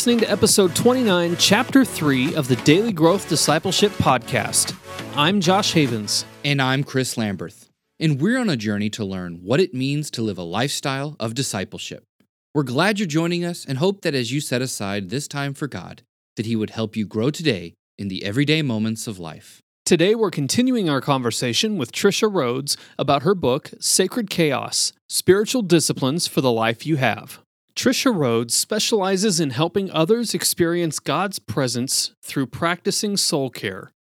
listening to episode 29, chapter 3 of the Daily Growth Discipleship Podcast. I'm Josh Havens. And I'm Chris Lamberth. And we're on a journey to learn what it means to live a lifestyle of discipleship. We're glad you're joining us and hope that as you set aside this time for God, that He would help you grow today in the everyday moments of life. Today, we're continuing our conversation with Tricia Rhodes about her book, Sacred Chaos Spiritual Disciplines for the Life You Have. Tricia Rhodes specializes in helping others experience God's presence through practicing soul care.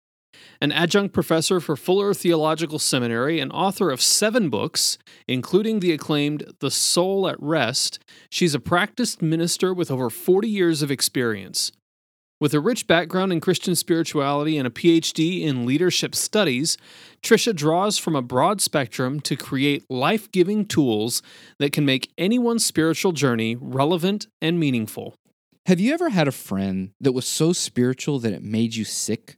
An adjunct professor for Fuller Theological Seminary and author of seven books, including the acclaimed The Soul at Rest, she's a practiced minister with over 40 years of experience. With a rich background in Christian spirituality and a PhD in leadership studies, Tricia draws from a broad spectrum to create life giving tools that can make anyone's spiritual journey relevant and meaningful. Have you ever had a friend that was so spiritual that it made you sick?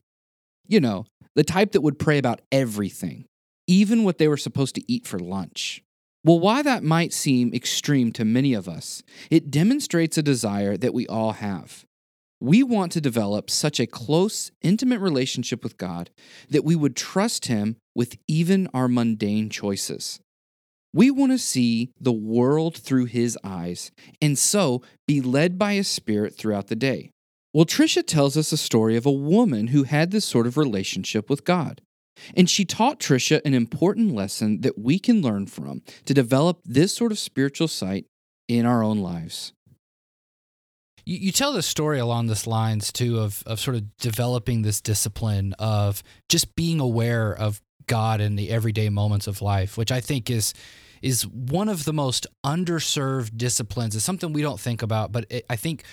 You know, the type that would pray about everything, even what they were supposed to eat for lunch. Well, why that might seem extreme to many of us, it demonstrates a desire that we all have we want to develop such a close, intimate relationship with God that we would trust Him with even our mundane choices. We want to see the world through His eyes and so be led by His Spirit throughout the day. Well, Tricia tells us a story of a woman who had this sort of relationship with God. And she taught Tricia an important lesson that we can learn from to develop this sort of spiritual sight in our own lives. You, you tell the story along this lines too of of sort of developing this discipline of just being aware of God in the everyday moments of life, which I think is is one of the most underserved disciplines. It's something we don't think about, but it, I think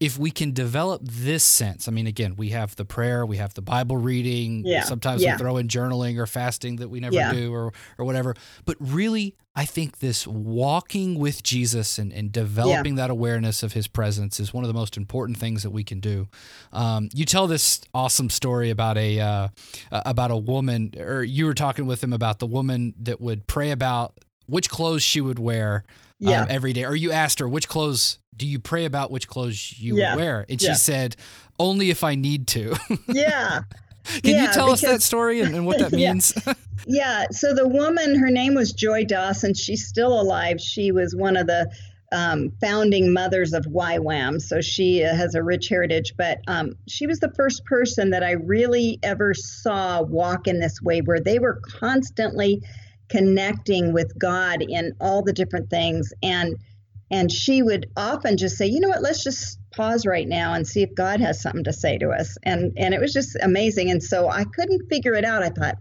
if we can develop this sense, I mean, again, we have the prayer, we have the Bible reading, yeah. sometimes yeah. we throw in journaling or fasting that we never yeah. do or, or whatever. But really, I think this walking with Jesus and, and developing that awareness of his presence is one of the most important things that we can do. Um, you tell this awesome story about a, uh, about a woman, or you were talking with him about the woman that would pray about which clothes she would wear um, every day. Or you asked her, which clothes do you pray about which clothes you yeah. wear? And yeah. she said, only if I need to. yeah. Can yeah, you tell because, us that story and, and what that means? yeah. yeah. So the woman, her name was Joy Dawson. She's still alive. She was one of the um, founding mothers of YWAM. So she uh, has a rich heritage. But um, she was the first person that I really ever saw walk in this way where they were constantly connecting with God in all the different things. And and she would often just say, you know what, let's just pause right now and see if God has something to say to us. And and it was just amazing. And so I couldn't figure it out. I thought,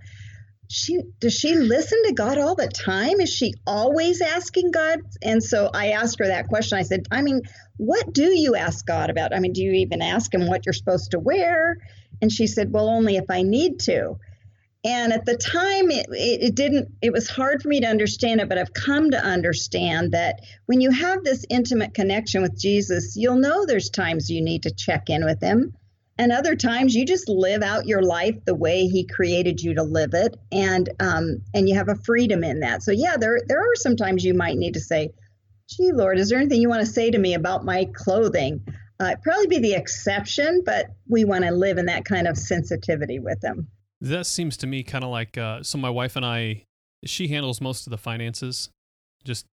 she does she listen to God all the time? Is she always asking God? And so I asked her that question. I said, I mean, what do you ask God about? I mean, do you even ask him what you're supposed to wear? And she said, Well, only if I need to. And at the time, it, it, didn't, it was hard for me to understand it, but I've come to understand that when you have this intimate connection with Jesus, you'll know there's times you need to check in with him. And other times you just live out your life the way he created you to live it. And, um, and you have a freedom in that. So, yeah, there, there are some times you might need to say, gee, Lord, is there anything you want to say to me about my clothing? Uh, probably be the exception, but we want to live in that kind of sensitivity with him. That seems to me kind of like uh, so. My wife and I, she handles most of the finances, just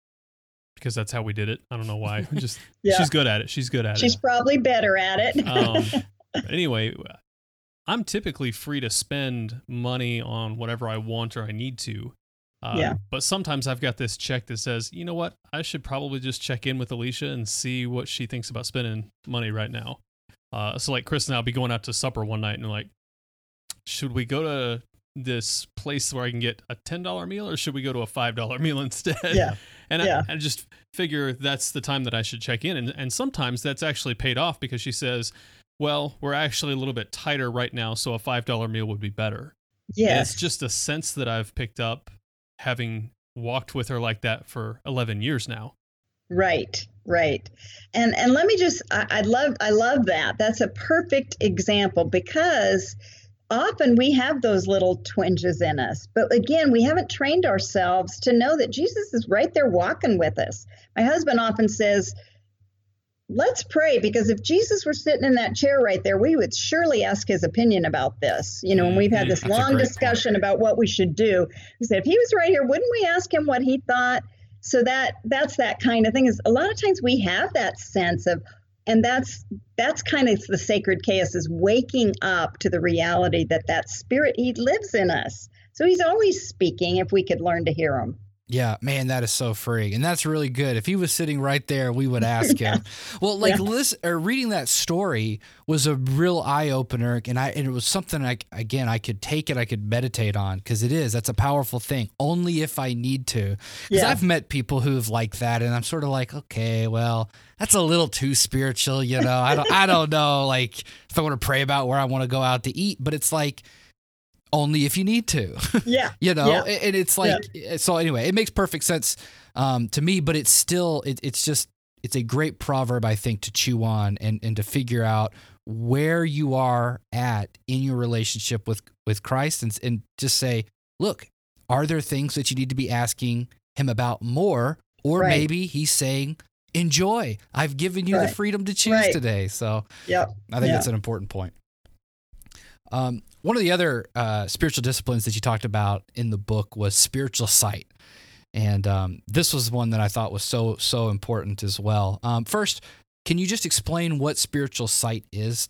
because that's how we did it. I don't know why. Just yeah. she's good at it. She's good at she's it. She's probably better at it. um, anyway, I'm typically free to spend money on whatever I want or I need to. Uh, yeah. But sometimes I've got this check that says, you know what, I should probably just check in with Alicia and see what she thinks about spending money right now. Uh, so like Chris and I'll be going out to supper one night and like, should we go to this place where I can get a ten dollar meal, or should we go to a five dollar meal instead? Yeah. And yeah. I, I, just figure that's the time that I should check in, and and sometimes that's actually paid off because she says, "Well, we're actually a little bit tighter right now, so a five dollar meal would be better." Yes. it's just a sense that I've picked up having walked with her like that for eleven years now. Right, right. And and let me just I, I love I love that. That's a perfect example because often we have those little twinges in us. But again, we haven't trained ourselves to know that Jesus is right there walking with us. My husband often says, let's pray because if Jesus were sitting in that chair right there, we would surely ask his opinion about this. You know, and we've had this Mm-hmm. That's long discussion point. about what we should do. He said, if he was right here, wouldn't we ask him what he thought? So that that's that kind of thing. Is a lot of times we have that sense of, and that's that's kind of the sacred chaos is waking up to the reality that that spirit he lives in us. So he's always speaking if we could learn to hear him. Yeah, man, that is so freeing, and that's really good. If he was sitting right there, we would ask him. Well, like Yeah. listen, or reading that story was a real eye opener, and I and it was something I again I could take it, I could meditate on because it is that's a powerful thing. Only if I need to, because Yeah. I've met people who've like that, and I'm sort of like, okay, well, that's a little too spiritual, you know. I don't, I don't know, like if I want to pray about where I want to go out to eat, but it's like only if you need to. Yeah. you know Yeah. and it's like so anyway it makes perfect sense um, to me but it's still it, it's just it's a great proverb i think to chew on and and to figure out where you are at in your relationship with with christ and, and just say look are there things that you need to be asking him about more or Right. maybe he's saying enjoy i've given you the freedom to choose Right. today so yeah, I think Yeah. that's an important point. Um, one of the other uh, spiritual disciplines that you talked about in the book was spiritual sight, and um, this was one that I thought was so so important as well. Um, first, can you just explain what spiritual sight is?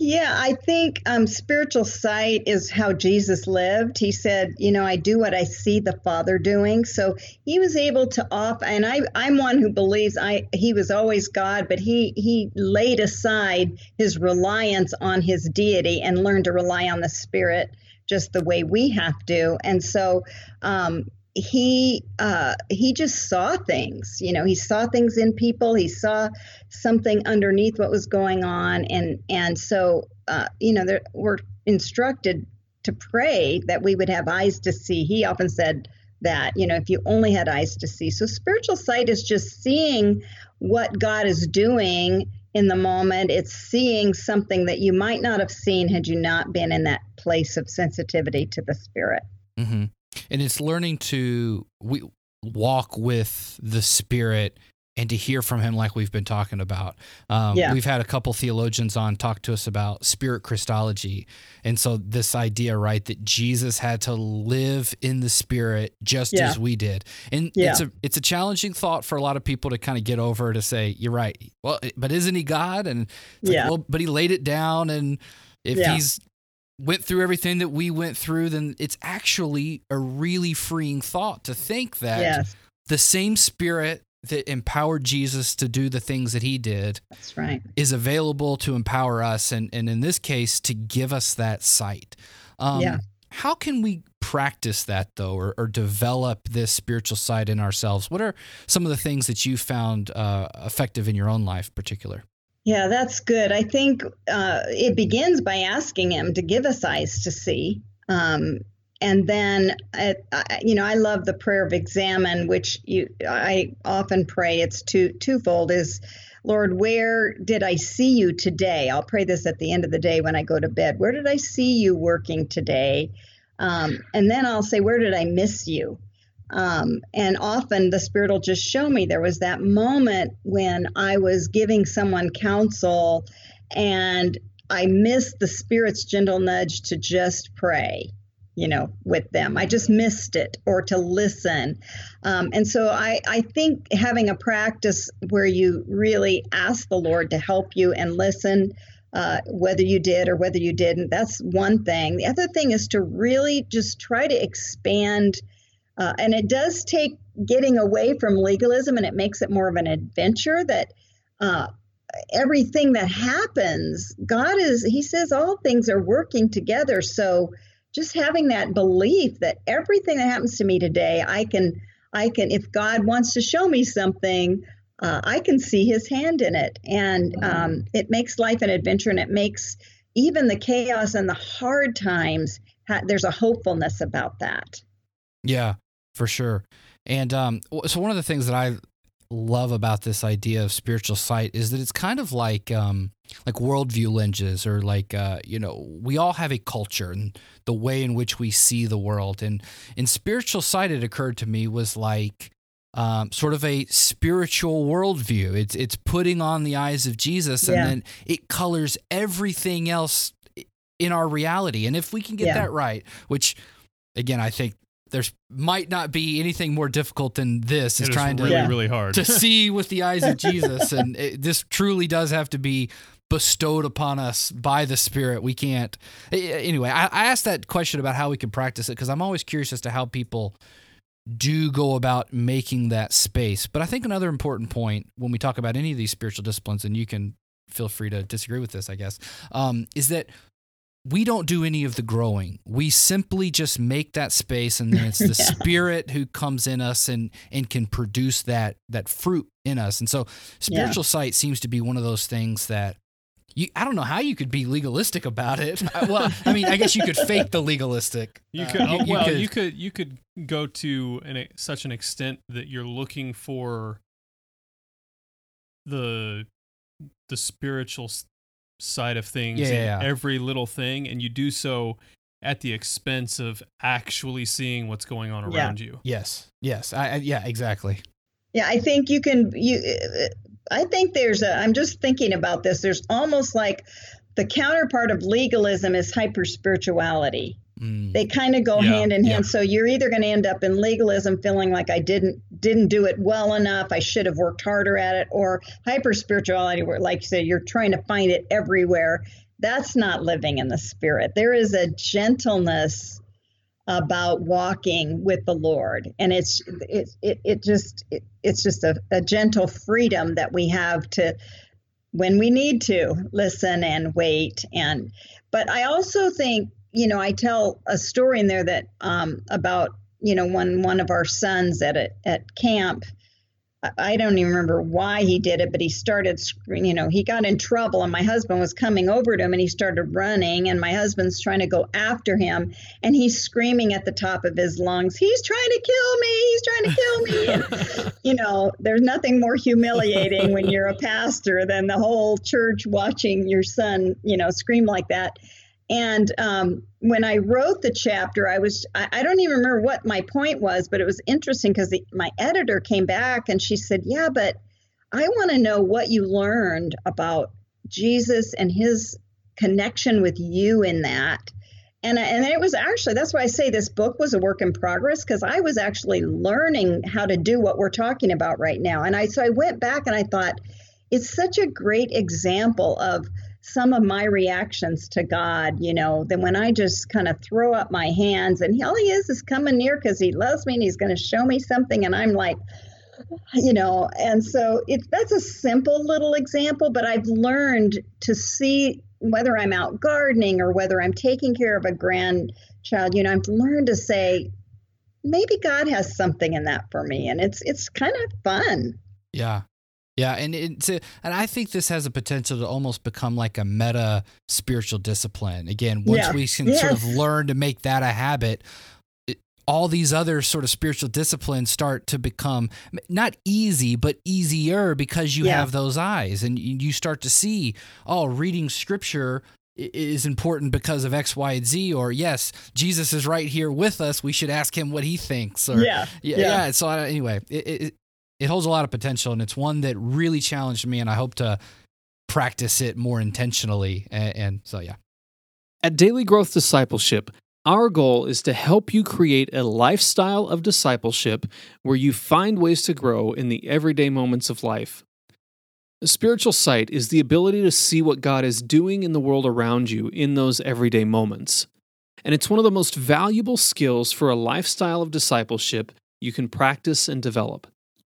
Yeah, I think um, spiritual sight is how Jesus lived. He said, "You know, I do what I see the Father doing." So he was able to off, and I, I'm one who believes I he was always God, but he he laid aside his reliance on his deity and learned to rely on the Spirit, just the way we have to. And so um, he uh, he just saw things. You know, he saw things in people. He saw something underneath what was going on, and and so uh, you know, there, we're instructed to pray that we would have eyes to see. He often said that you know, if you only had eyes to see. So spiritual sight is just seeing what God is doing in the moment. It's seeing something that you might not have seen had you not been in that place of sensitivity to the Spirit. Mm-hmm. And it's learning to we walk with the Spirit and to hear from Him, like we've been talking about. Um, Yeah. We've had a couple theologians on talk to us about spirit Christology, and so this idea, right, that Jesus had to live in the Spirit just Yeah. as we did, and Yeah. it's a it's a challenging thought for a lot of people to kind of get over to say, you're right. Well, but isn't He God? And it's like, Yeah. well, but He laid it down, and if Yeah. He's went through everything that we went through, then it's actually a really freeing thought to think that Yes, the same spirit that empowered Jesus to do the things that he did that's right. is available to empower us and, and in this case to give us that sight. Um, Yeah. How can we practice that though or, or develop this spiritual sight in ourselves? What are some of the things that you found uh, effective in your own life, particular? Yeah, that's good. I think uh, it begins by asking Him to give us eyes to see. Um, and then, I, you know, I love the prayer of examen, which you I often pray. It's two twofold. Is Lord, where did I see you today? I'll pray this at the end of the day when I go to bed. Where did I see you working today? Um, and then I'll say, where did I miss you? Um, and often the Spirit will just show me there was that moment when I was giving someone counsel and I missed the Spirit's gentle nudge to just pray, you know, with them. I just missed it or to listen. Um, and so I, I think having a practice where you really ask the Lord to help you and listen. Uh, whether you did or whether you didn't, that's one thing. The other thing is to really just try to expand uh, and it does take getting away from legalism and it makes it more of an adventure that uh, everything that happens, God is, He says all things are working together. So just having that belief that everything that happens to me today, I can, I can, if God wants to show me something, uh, I can see His hand in it. And um, it makes life an adventure and it makes even the chaos and the hard times, ha- there's a hopefulness about that. Yeah, for sure. And um, so one of the things that I love about this idea of spiritual sight is that it's kind of like um, like worldview lenses, or like uh, you know, we all have a culture and the way in which we see the world. And in spiritual sight, it occurred to me was like um, sort of a spiritual worldview. It's it's putting on the eyes of Jesus, and Yeah. then it colors everything else in our reality. And if we can get Yeah. that right, which again, I think there's might not be anything more difficult than this. Is It is trying to really, Yeah. really hard. to see with the eyes of Jesus. And it, this truly does have to be bestowed upon us by the Spirit. We can't. Anyway, I, I asked that question about how we can practice it because I'm always curious as to how people do go about making that space. But I think another important point when we talk about any of these spiritual disciplines, and you can feel free to disagree with this, I guess, um, is that we don't do any of the growing. We simply just make that space, and then it's the Yeah. Spirit who comes in us and and can produce that that fruit in us. And so, spiritual sight seems to be one of those things that. You, I don't know how you could be legalistic about it. I- well, I mean, I guess you could fake the legalistic. You Uh, could, oh, well, could- you could, you could go to an, such an extent that you're looking for the the spiritual s- side of things Yeah, yeah, yeah. every little thing, and you do so at the expense of actually seeing what's going on Yeah. around you. Yes. Yes. I, I yeah, exactly. Yeah, I think you can. You, I think there's a. I'm just thinking about this. There's almost like the counterpart of legalism is hyper spirituality. Mm. They kind of go Yeah, hand in hand. yeah. So you're either going to end up in legalism, feeling like I didn't didn't do it well enough. I should have worked harder at it, or hyper spirituality, where like you said, you're trying to find it everywhere. That's not living in the spirit. There is a gentleness about walking with the Lord, and it's it it, it just it, it's just a, a gentle freedom that we have to when we need to listen and wait and but I also think you know I tell a story in there that um, about you know when one of our sons at a, at camp I- don't even remember why he did it, but he started, screaming. you know, he got in trouble, and my husband was coming over to him, and he started running, and my husband's trying to go after him, and he's screaming at the top of his lungs, "He's trying to kill me! He's trying to kill me!" And, you know, there's nothing more humiliating when you're a pastor than the whole church watching your son, you know, scream like that. And um, when I wrote the chapter, I was, I, I don't even remember what my point was, but it was interesting because my editor came back and she said, Yeah, but I want to know what you learned about Jesus and his connection with you in that. And, and it was actually, that's why I say this book was a work in progress because I was actually learning how to do what we're talking about right now. And I, so I went back and I thought, it's such a great example of some of my reactions to God, you know, then when I just kind of throw up my hands and all he is is coming near because he loves me and he's going to show me something. And I'm like, you know, and so it, that's a simple little example, but I've learned to see whether I'm out gardening or whether I'm taking care of a grandchild, you know, I've learned to say, maybe God has something in that for me. And it's, it's kind of fun. Yeah. Yeah, and it's a, and I think this has a potential to almost become like a meta spiritual discipline. Again, once Yeah. we can sort of learn to make that a habit, it, all these other sort of spiritual disciplines start to become not easy, but easier because you Yeah. have those eyes and you you start to see, oh, reading scripture is important because of X, Y, and Z, or yes, Jesus is right here with us. We should ask him what he thinks. Or Yeah. yeah, yeah. So I, anyway, it, it it holds a lot of potential, and it's one that really challenged me, and I hope to practice it more intentionally. And, and so yeah, At Daily Growth Discipleship, our goal is to help you create a lifestyle of discipleship where you find ways to grow in the everyday moments of life. Spiritual sight is the ability to see what God is doing in the world around you in those everyday moments. And it's one of the most valuable skills for a lifestyle of discipleship you can practice and develop.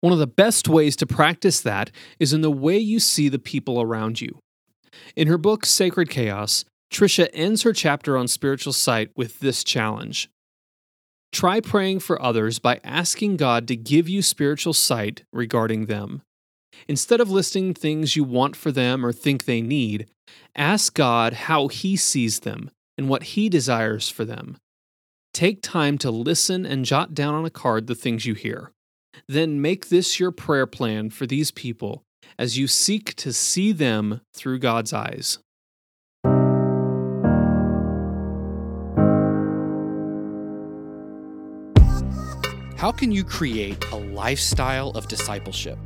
One of the best ways to practice that is in the way you see the people around you. In her book, Sacred Chaos, Tricia ends her chapter on spiritual sight with this challenge Try praying for others by asking God to give you spiritual sight regarding them. Instead of listing things you want for them or think they need, ask God how He sees them and what He desires for them. Take time to listen and jot down on a card the things you hear. Then make this your prayer plan for these people as you seek to see them through God's eyes. How can you create a lifestyle of discipleship?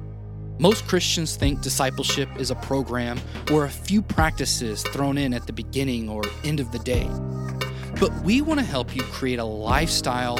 Most Christians think discipleship is a program or a few practices thrown in at the beginning or end of the day. But we want to help you create a lifestyle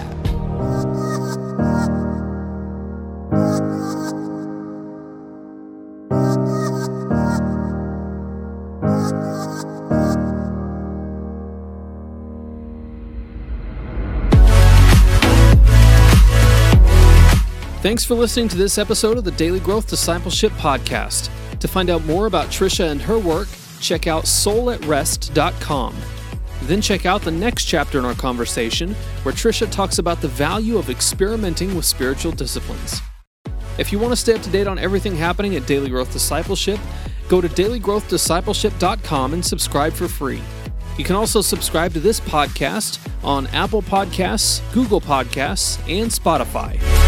Thanks for listening to this episode of the Daily Growth Discipleship Podcast. To find out more about Tricia and her work, check out soulatrest.com. Then check out the next chapter in our conversation, where Tricia talks about the value of experimenting with spiritual disciplines. If you want to stay up to date on everything happening at Daily Growth Discipleship, go to dailygrowthdiscipleship.com and subscribe for free. You can also subscribe to this podcast on Apple Podcasts, Google Podcasts, and Spotify.